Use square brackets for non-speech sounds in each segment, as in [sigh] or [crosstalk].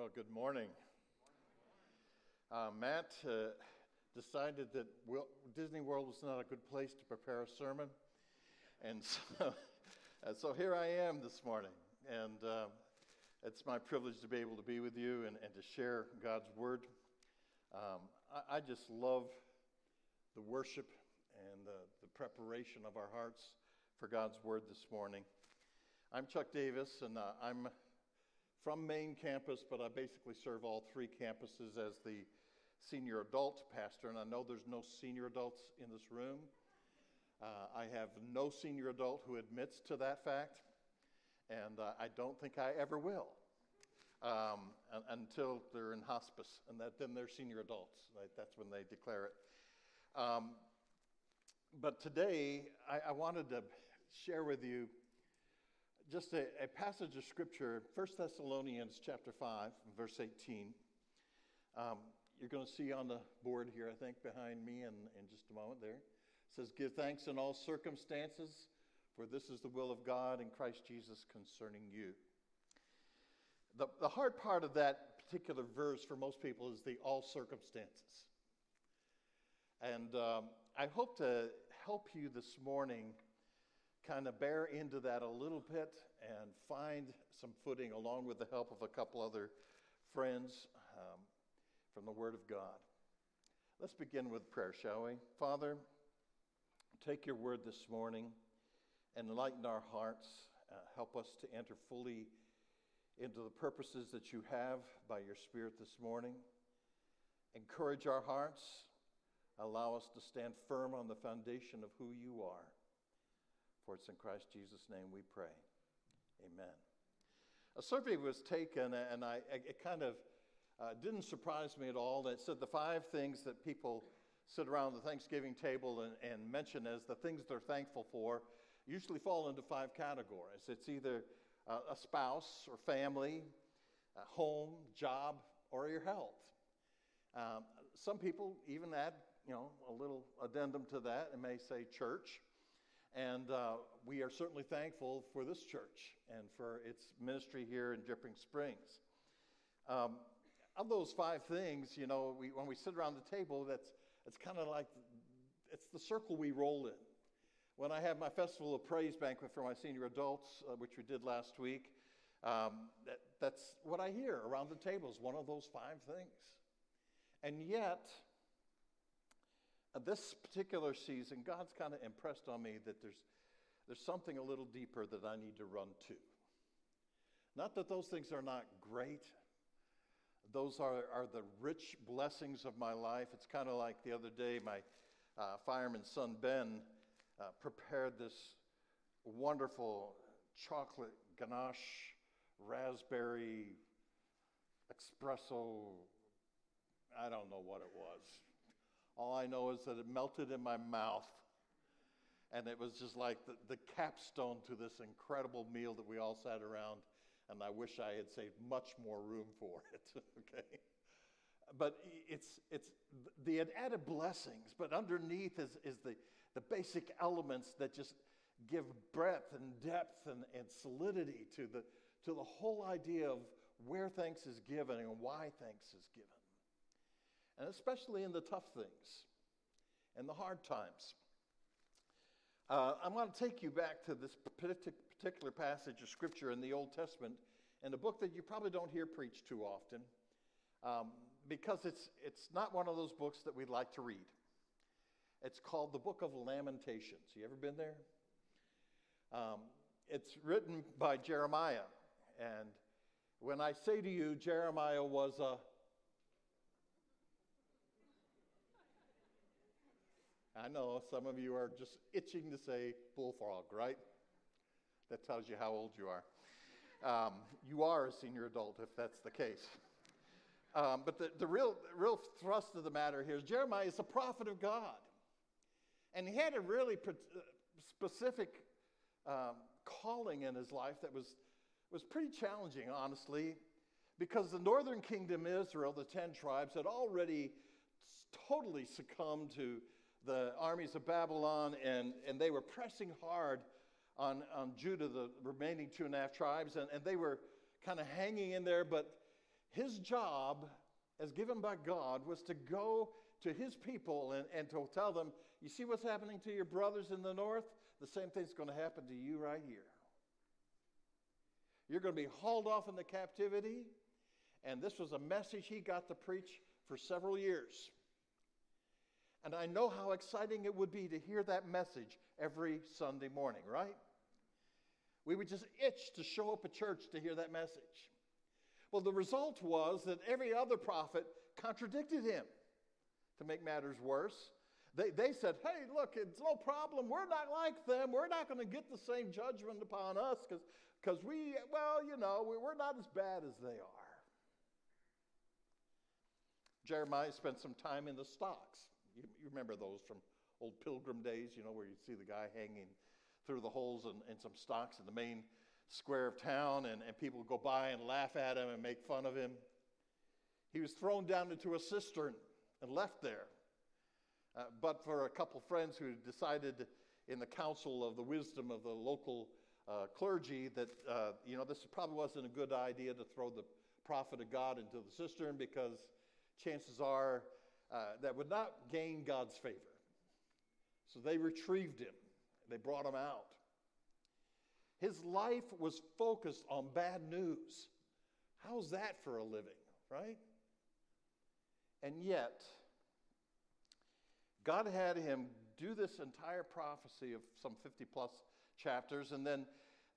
Well, good morning. Uh, Matt uh, decided that Wil- Disney World was not a good place to prepare a sermon. And [laughs] so, and so here I am this morning. And uh, it's my privilege to be able to be with you and, and to share God's word. Um, I, I just love the worship and the, the preparation of our hearts for God's word this morning. I'm Chuck Davis, and uh, I'm from main campus, but I basically serve all three campuses as the senior adult pastor. And I know there's no senior adults in this room. Uh, I have no senior adult who admits to that fact, and uh, I don't think I ever will um, until they're in hospice, and that, then they're senior adults. Right? That's when they declare it. Um, but today, I, I wanted to share with you just a, a, passage of scripture, 1 Thessalonians chapter 5, verse 18. Um, you're going to see on the board here, I think, behind me in, in just a moment there. It says, Give thanks in all circumstances, for this is the will of God in Christ Jesus concerning you. The, the hard part of that particular verse for most people is the all circumstances. And um, I hope to help you this morning kind of bear into that a little bit and find some footing along with the help of a couple other friends um, from the Word of God. Let's begin with prayer, shall we? Father, take your word this morning enlighten our hearts. Uh, help us to enter fully into the purposes that you have by your Spirit this morning. Encourage our hearts. Allow us to stand firm on the foundation of who you are. For it's in Christ Jesus' name we pray. Amen. A survey was taken, and I, it kind of uh, didn't surprise me at all. It said the five things that people sit around the Thanksgiving table and, and mention as the things they're thankful for usually fall into five categories. It's either uh, a spouse or family, home, job, or your health. Um, some people even add, you know, a little addendum to that and may say church. And uh, we are certainly thankful for this church and for its ministry here in Dripping Springs. Um, of those five things, you know, we, when we sit around the table, that's it's kind of like it's the circle we roll in. When I have my Festival of Praise banquet for my senior adults, uh, which we did last week, um, that, that's what I hear around the table is one of those five things. And yet, this particular season, God's kind of impressed on me that there's, there's something a little deeper that I need to run to. Not that those things are not great, those are, are the rich blessings of my life. It's kind of like the other day, my uh, fireman son Ben uh, prepared this wonderful chocolate ganache, raspberry, espresso. I don't know what it was. All I know is that it melted in my mouth. And it was just like the, the capstone to this incredible meal that we all sat around and I wish I had saved much more room for [laughs] it. okay, but it's it's the added blessings, but underneath is is the the basic elements that just give breadth and depth and, and solidity to the to the whole idea of where thanks is given and why thanks is given. And especially in the tough things and the hard times. Uh, I'm going to take you back to this particular passage of Scripture in the Old Testament, and a book that you probably don't hear preached too often, um, because it's, it's not one of those books that we'd like to read. It's called the Book of Lamentations. You ever been there? Um, it's written by Jeremiah. And when I say to you, Jeremiah was a I know some of you are just itching to say bullfrog, right? That tells you how old you are. Um, you are a senior adult if that's the case. Um, but the, the real, real thrust of the matter here is Jeremiah is a prophet of God. And he had a really uh, specific um, calling in his life that was, was pretty challenging, honestly, because the northern kingdom, Israel, the 10 tribes, had already totally succumbed to the armies of Babylon, and, and they were pressing hard on, on Judah, the remaining two and a half tribes, and, and they were kind of hanging in there, but his job, as given by God, was to go to his people and, and to tell them, You see what's happening to your brothers in the north? The same thing's going to happen to you right here. You're going to be hauled off into captivity. And this was a message he got to preach for several years. And I know how exciting it would be to hear that message every Sunday morning, right? We would just itch to show up at church to hear that message. Well, the result was that every other prophet contradicted him to make matters worse. They, they said, hey, look, it's no problem. We're not like them. We're not going to get the same judgment upon us because we, well, you know, we're not as bad as they are. Jeremiah spent some time in the stocks. You, you remember those from old pilgrim days, you know, where you'd see the guy hanging through the holes in, in some stocks in the main square of town, and, and people would go by and laugh at him and make fun of him. He was thrown down into a cistern and left there. Uh, but for a couple friends who decided in the council of the wisdom of the local uh, clergy that, uh, you know, this probably wasn't a good idea to throw the prophet of God into the cistern because chances are uh, that would not gain God's favor. So they retrieved him, they brought him out. His life was focused on bad news. How's that for a living, right? And yet, God had him do this entire prophecy of some 50 plus chapters, and then,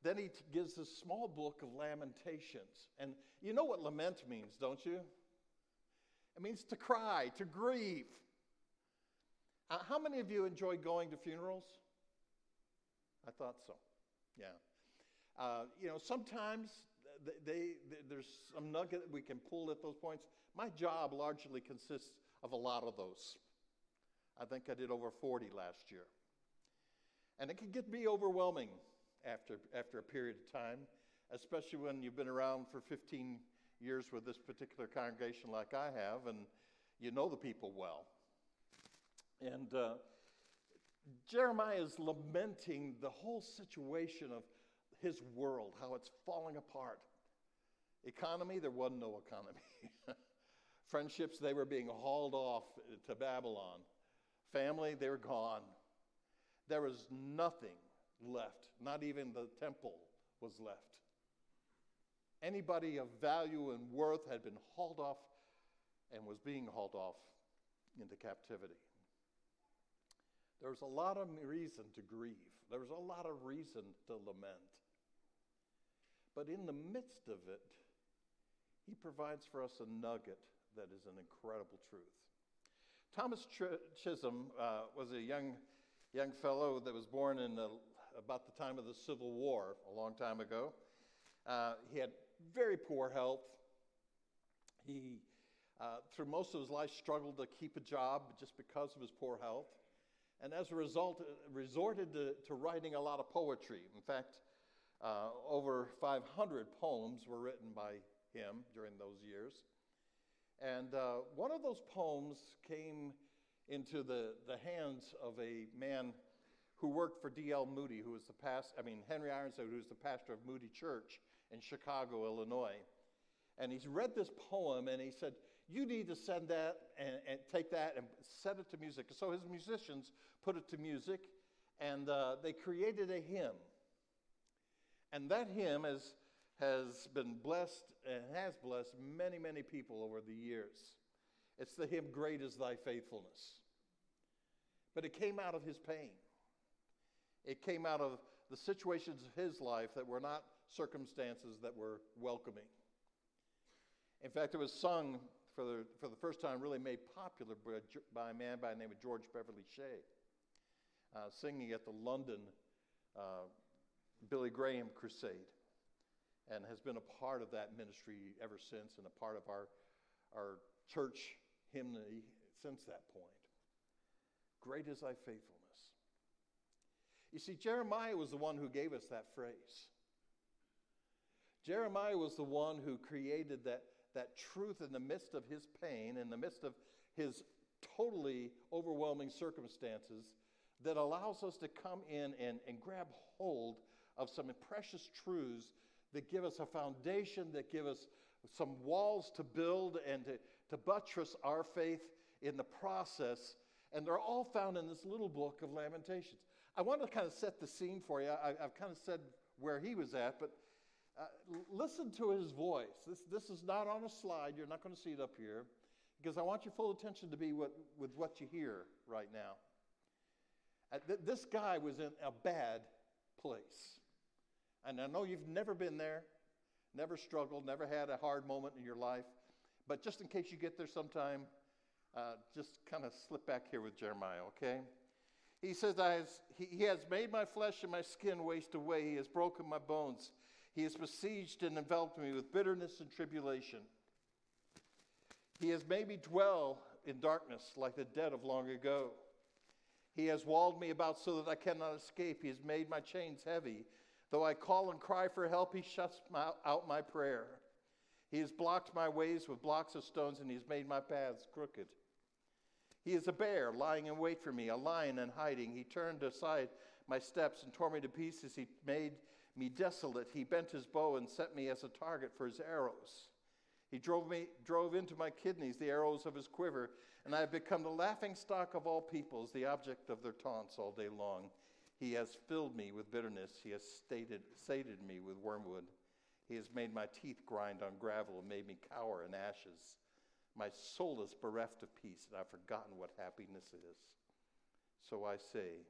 then he gives this small book of lamentations. And you know what lament means, don't you? It means to cry, to grieve. Uh, how many of you enjoy going to funerals? I thought so. Yeah. Uh, you know, sometimes they, they, there's some nugget that we can pull at those points. My job largely consists of a lot of those. I think I did over 40 last year. And it can get be overwhelming after, after a period of time, especially when you've been around for 15 years with this particular congregation like I have, and you know the people well. And uh, Jeremiah is lamenting the whole situation of his world, how it's falling apart. Economy, there was no economy. [laughs] Friendships, they were being hauled off to Babylon. Family, they were gone. There was nothing left, not even the temple was left. Anybody of value and worth had been hauled off and was being hauled off into captivity. There was a lot of reason to grieve. There was a lot of reason to lament. But in the midst of it, he provides for us a nugget that is an incredible truth. Thomas Chisholm uh, was a young, young fellow that was born in the, about the time of the Civil War, a long time ago. Uh, he had very poor health. He, uh, through most of his life, struggled to keep a job just because of his poor health. And as a result, uh, resorted to, to writing a lot of poetry. In fact, uh, over 500 poems were written by him during those years. And uh, one of those poems came into the, the hands of a man who worked for D.L. Moody, who was the past, I mean, Henry Ironside, who was the pastor of Moody Church in Chicago, Illinois. And he's read this poem and he said, You need to send that and, and take that and set it to music. So his musicians put it to music and uh, they created a hymn. And that hymn has, has been blessed and has blessed many, many people over the years. It's the hymn, Great is Thy Faithfulness. But it came out of his pain. It came out of the situations of his life that were not circumstances that were welcoming. In fact, it was sung for the, for the first time, really made popular by, by a man by the name of George Beverly Shea, uh, singing at the London uh, Billy Graham crusade, and has been a part of that ministry ever since and a part of our, our church hymnody since that point. Great is thy faithfulness. You see, Jeremiah was the one who gave us that phrase. Jeremiah was the one who created that, that truth in the midst of his pain, in the midst of his totally overwhelming circumstances, that allows us to come in and, and grab hold of some precious truths that give us a foundation, that give us some walls to build and to, to buttress our faith in the process. And they're all found in this little book of Lamentations. I want to kind of set the scene for you. I, have kind of said where he was at, but uh, listen to his voice. This, this is not on a slide. You're not going to see it up here because I want your full attention to be what, with what you hear right now. Uh, th- this guy was in a bad place. And I know you've never been there, never struggled, never had a hard moment in your life. But just in case you get there sometime, uh, just kind of slip back here with Jeremiah, okay? He says, he, he has made my flesh and my skin waste away. He has broken my bones. He has besieged and enveloped me with bitterness and tribulation. He has made me dwell in darkness like the dead of long ago. He has walled me about so that I cannot escape. He has made my chains heavy. Though I call and cry for help, he shuts my, out my prayer. He has blocked my ways with blocks of stones, and he has made my paths crooked. He is a bear lying in wait for me, a lion in hiding. He turned aside my steps and tore me to pieces. He made me desolate. He bent his bow and set me as a target for his arrows. He drove me drove into my kidneys the arrows of his quiver, and I have become the laughing stock of all peoples, the object of their taunts all day long. He has filled me with bitterness. He has stated, sated me with wormwood. He has made my teeth grind on gravel and made me cower in ashes. My soul is bereft of peace, and I've forgotten what happiness is. So I say,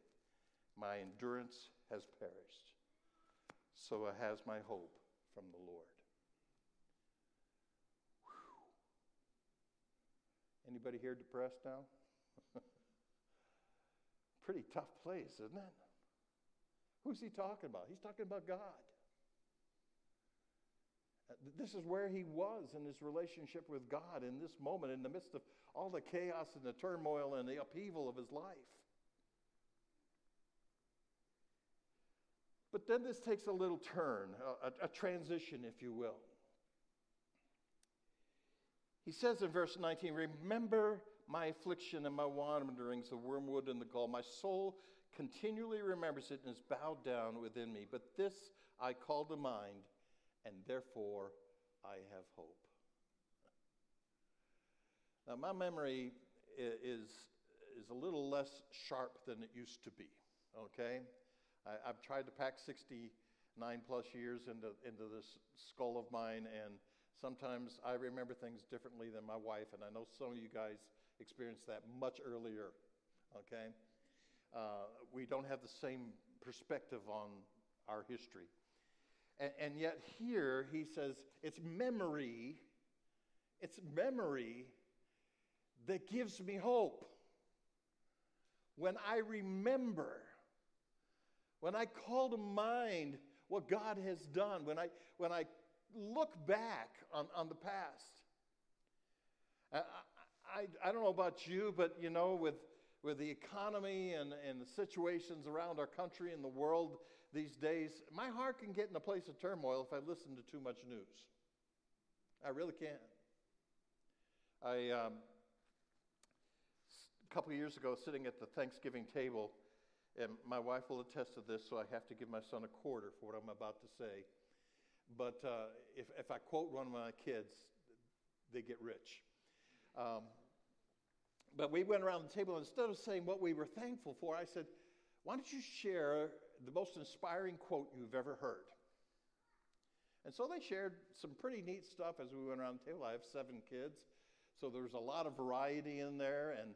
My endurance has perished. So I has my hope from the Lord. Whew. Anybody here depressed now? [laughs] Pretty tough place, isn't it? Who's he talking about? He's talking about God. Uh, this is where he was in his relationship with God in this moment, in the midst of all the chaos and the turmoil and the upheaval of his life. But then this takes a little turn, a, a, transition, if you will. He says in verse 19, Remember my affliction and my wanderings, the wormwood and the gall. My soul continually remembers it and is bowed down within me. But this I call to mind and therefore I have hope. Now, my memory is, is a little less sharp than it used to be, okay? I, have tried to pack 69 plus years into, into this skull of mine, and sometimes I remember things differently than my wife, and I know some of you guys experienced that much earlier, okay? Uh, we don't have the same perspective on our history. And, and yet, here he says it's memory, it's memory that gives me hope. When I remember, when I call to mind what God has done, when I, when I look back on, on the past, I, I, I don't know about you, but you know, with, with the economy and, and the situations around our country and the world, these days, my heart can get in a place of turmoil if I listen to too much news. I really can. I, um, a couple years ago, sitting at the Thanksgiving table, and my wife will attest to this, so I have to give my son a quarter for what I'm about to say. But uh, if, if I quote one of my kids, they get rich. Um, but we went around the table, and instead of saying what we were thankful for, I said, Why don't you share the most inspiring quote you've ever heard. And so they shared some pretty neat stuff as we went around the table. I have seven kids, so there's a lot of variety in there. And,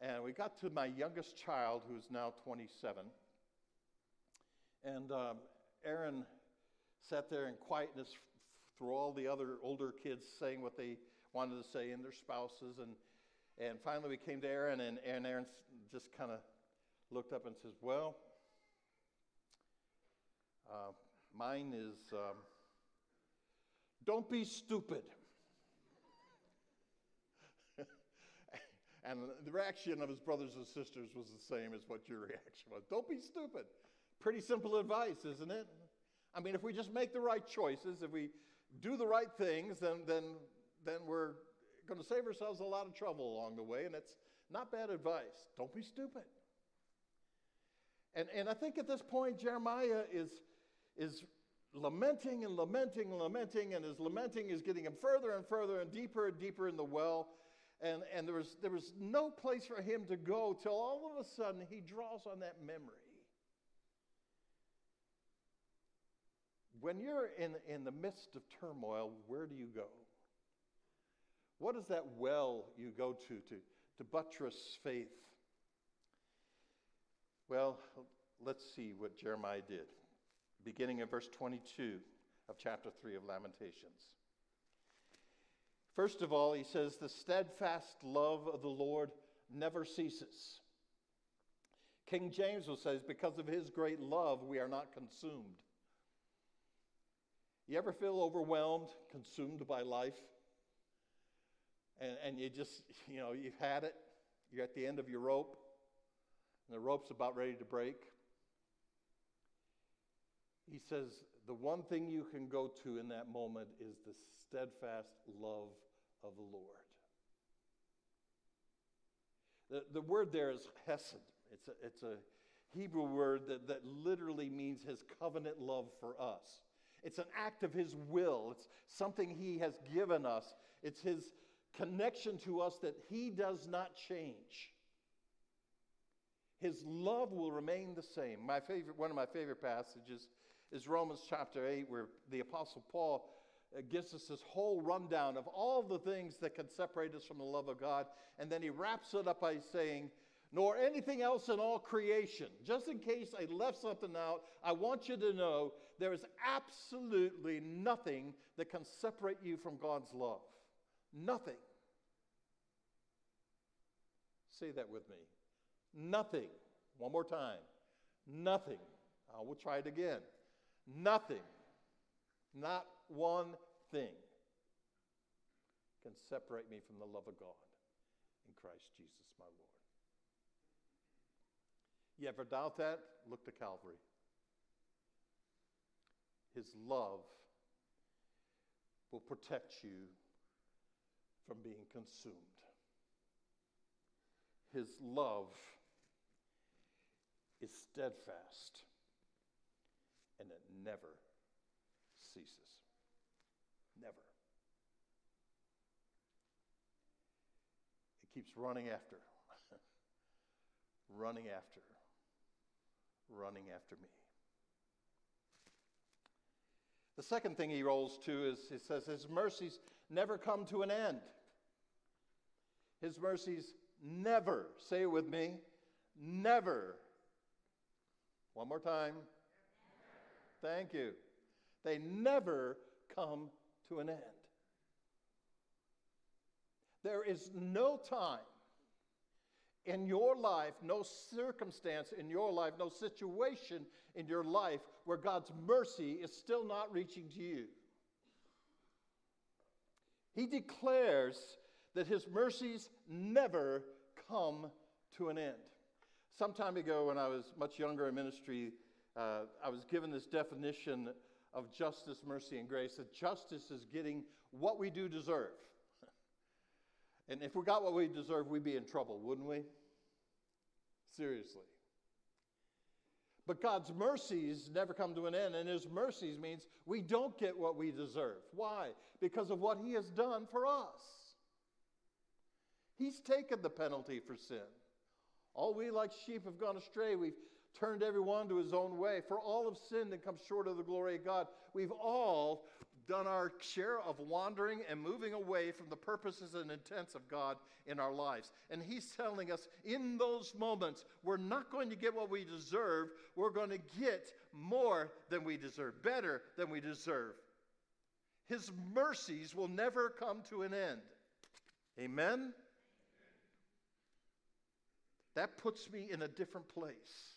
and we got to my youngest child, who's now 27. And um, Aaron sat there in quietness through all the other older kids saying what they wanted to say and their spouses. And, and finally we came to Aaron, and, and Aaron just kind of looked up and says, Well, uh, mine is um, don't be stupid. And the reaction of his brothers and sisters was the same as what your [laughs] reaction was. Don't be stupid. Pretty simple advice, isn't it? I mean, if we just make the right choices, if we do the right things, then, then, then we're going to save ourselves a lot of trouble along the way, and it's not bad advice. Don't be stupid. And, and I think at this point, Jeremiah is is lamenting and lamenting and lamenting, and his lamenting is getting him further and further and deeper and deeper in the well. And, and there, was, there was no place for him to go till all of a sudden he draws on that memory. When you're in, in the midst of turmoil, where do you go? What is that well you go to to, to buttress faith? Well, let's see what Jeremiah did, beginning in verse 22 of chapter 3 of Lamentations. First of all, he says, The steadfast love of the Lord never ceases. King James will say, Because of his great love, we are not consumed. You ever feel overwhelmed, consumed by life? And, and you just, you know, you've had it, you're at the end of your rope, and the rope's about ready to break. He says, the one thing you can go to in that moment is the steadfast love of the Lord. The, the word there is hesed. It's a, it's a Hebrew word that, that literally means his covenant love for us. It's an act of his will, it's something he has given us. It's his connection to us that he does not change. His love will remain the same. My favorite, one of my favorite passages is Romans chapter 8, where the Apostle Paul uh, gives us this whole rundown of all the things that can separate us from the love of God. And then he wraps it up by saying, nor anything else in all creation. Just in case I left something out, I want you to know there is absolutely nothing that can separate you from God's love. Nothing. Say that with me. Nothing. One more time. Nothing. I will try it again. Nothing. Not one thing can separate me from the love of God in Christ Jesus my Lord. You ever doubt that? Look to Calvary. His love will protect you from being consumed. His love is steadfast and it never ceases. Never. It keeps running after, [laughs] running after, running after me. The second thing he rolls to is he says, His mercies never come to an end. His mercies never, say it with me, never. One more time. Thank you. They never come to an end. There is no time in your life, no circumstance in your life, no situation in your life where God's mercy is still not reaching to you. He declares that his mercies never come to an end. Some time ago, when I was much younger in ministry, uh, I was given this definition of justice, mercy, and grace that justice is getting what we do deserve. [laughs] and if we got what we deserve, we'd be in trouble, wouldn't we? Seriously. But God's mercies never come to an end, and His mercies means we don't get what we deserve. Why? Because of what He has done for us. He's taken the penalty for sin. All we like sheep have gone astray. We've turned everyone to his own way. For all of sin that comes short of the glory of God, we've all done our share of wandering and moving away from the purposes and intents of God in our lives. And He's telling us in those moments, we're not going to get what we deserve, we're going to get more than we deserve, better than we deserve. His mercies will never come to an end. Amen? That puts me in a different place.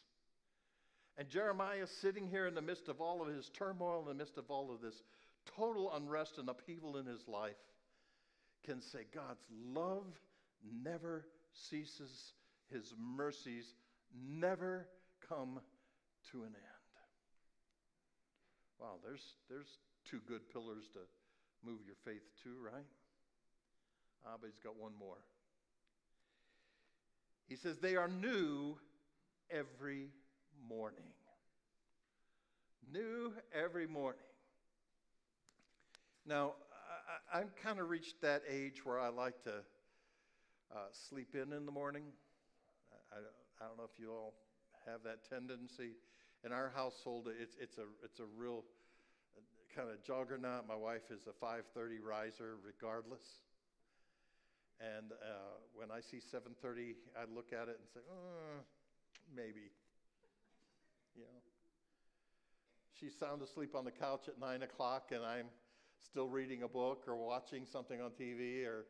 And Jeremiah, sitting here in the midst of all of his turmoil, in the midst of all of this total unrest and upheaval in his life, can say, God's love never ceases, his mercies never come to an end. Wow, there's, there's two good pillars to move your faith to, right? Ah, but he's got one more. He says, They are new every morning. New every morning. Now, I, I've kind of reached that age where I like to uh, sleep in in the morning. I, I, don't know if you all have that tendency. In our household, it's, it's, a, it's a real kind of juggernaut. My wife is a 5:30 riser, regardless. And uh, when I see 7:30, I look at it and say, uh, maybe. You know. She's sound asleep on the couch at nine o'clock, and I'm still reading a book or watching something on TV or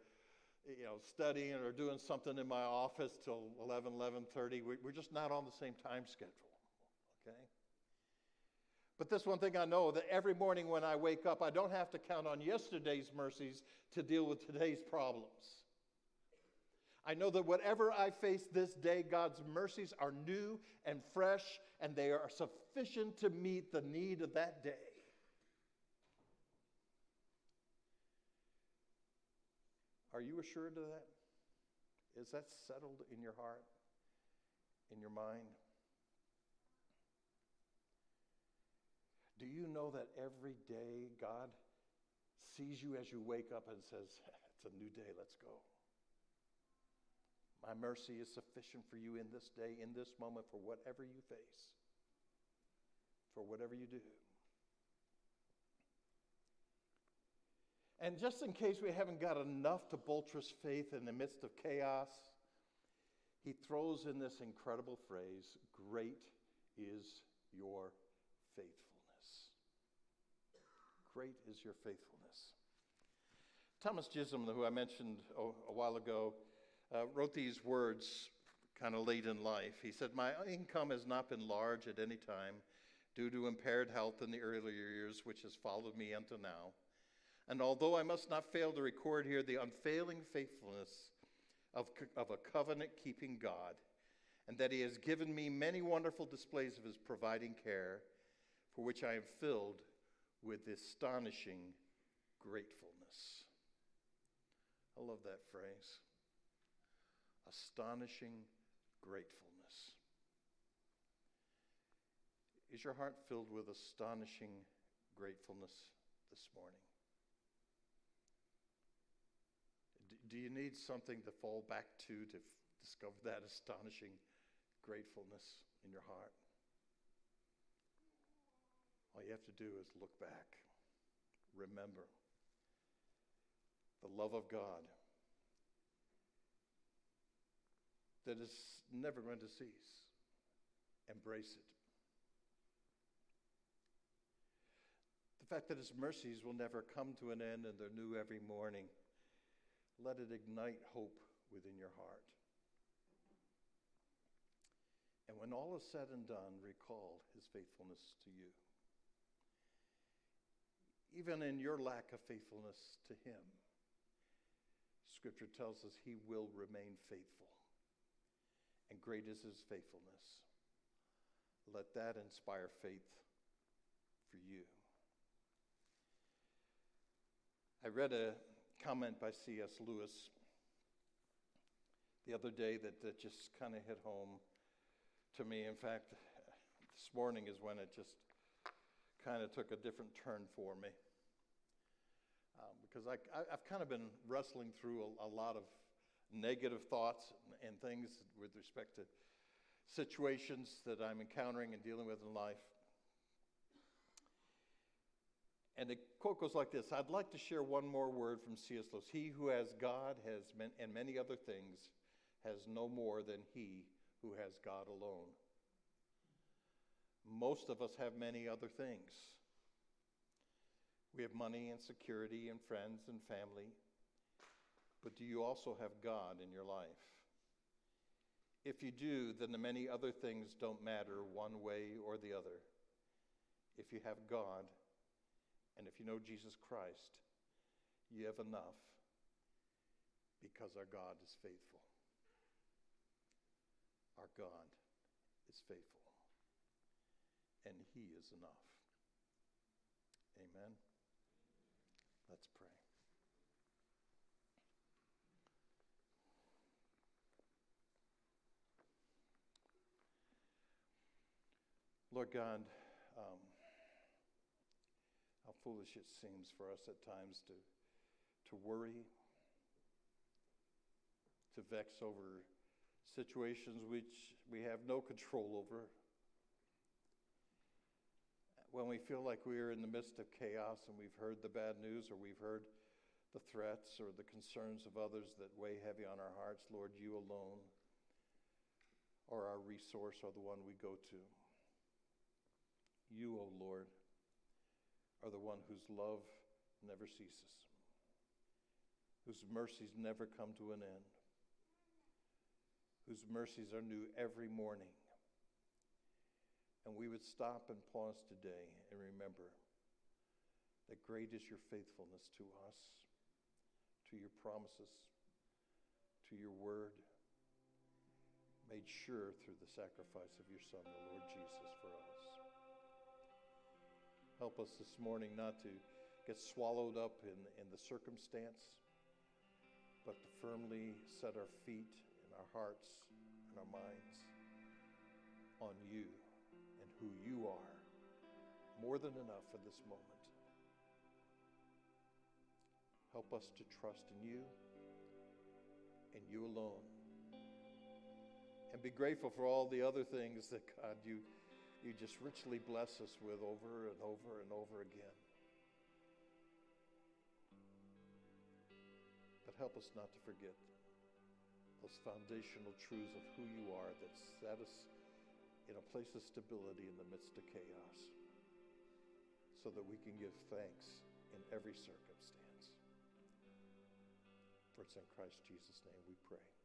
you know studying or doing something in my office till 11 11.30 we're just not on the same time schedule okay? But this one thing i know that every morning when i wake up i don't have to count on yesterday's mercies to deal with today's problems I know that whatever I face this day, God's mercies are new and fresh, and they are sufficient to meet the need of that day. Are you assured of that? Is that settled in your heart, in your mind? Do you know that every day God sees you as you wake up and says, [laughs] It's a new day, let's go? My mercy is sufficient for you in this day, in this moment, for whatever you face, for whatever you do. And just in case we haven't got enough to buttress faith in the midst of chaos, he throws in this incredible phrase Great is your faithfulness. Great is your faithfulness. Thomas Chisholm, who I mentioned a while ago, uh, wrote these words kind of late in life. He said, My income has not been large at any time due to impaired health in the earlier years, which has followed me until now. And although I must not fail to record here the unfailing faithfulness of, of a covenant keeping God, and that He has given me many wonderful displays of His providing care, for which I am filled with astonishing gratefulness. I love that phrase astonishing gratefulness. Is your heart filled with astonishing gratefulness this morning? Do you need something to fall back to to f- discover that astonishing gratefulness in your heart? All you have to do is look back, remember the love of God that is never going to cease. Embrace it. The fact that His mercies will never come to an end and they're new every morning, let it ignite hope within your heart. And when all is said and done, recall His faithfulness to you. Even in your lack of faithfulness to Him, Scripture tells us He will remain faithful and great is his faithfulness. Let that inspire faith for you. I read a comment by C.S. Lewis the other day that, that just kind of hit home to me. In fact, this morning is when it just kind of took a different turn for me. Um, because I, I, have kind of been wrestling through a, a lot of negative thoughts and things with respect to situations that I'm encountering and dealing with in life. And the quote goes like this I'd like to share one more word from C.S. Lewis. He who has God has and many other things has no more than he who has God alone. Most of us have many other things. We have money and security and friends and family but do you also have God in your life? If you do, then the many other things don't matter one way or the other. If you have God, and if you know Jesus Christ, you have enough because our God is faithful. Our God is faithful, and He is enough. Amen. Let's pray. Lord God, um, how foolish it seems for us at times to, to worry, to vex over situations which we have no control over. When we feel like we are in the midst of chaos and we've heard the bad news or we've heard the threats or the concerns of others that weigh heavy on our hearts, Lord, you alone are our resource or the one we go to. You, O Lord, are the one whose love never ceases, whose mercies never come to an end, whose mercies are new every morning. And we would stop and pause today and remember that great is your faithfulness to us, to your promises, to your word, made sure through the sacrifice of your Son, the Lord Jesus, for us. Help us this morning not to get swallowed up in, in the circumstance, but to firmly set our feet and our hearts and our minds on you and who you are. More than enough for this moment. Help us to trust in you and you alone. And be grateful for all the other things that God you you just richly bless us with over and over and over again. But help us not to forget those foundational truths of who you are that set us in a place of stability in the midst of chaos so that we can give thanks in every circumstance. For it's in Christ Jesus' name we pray.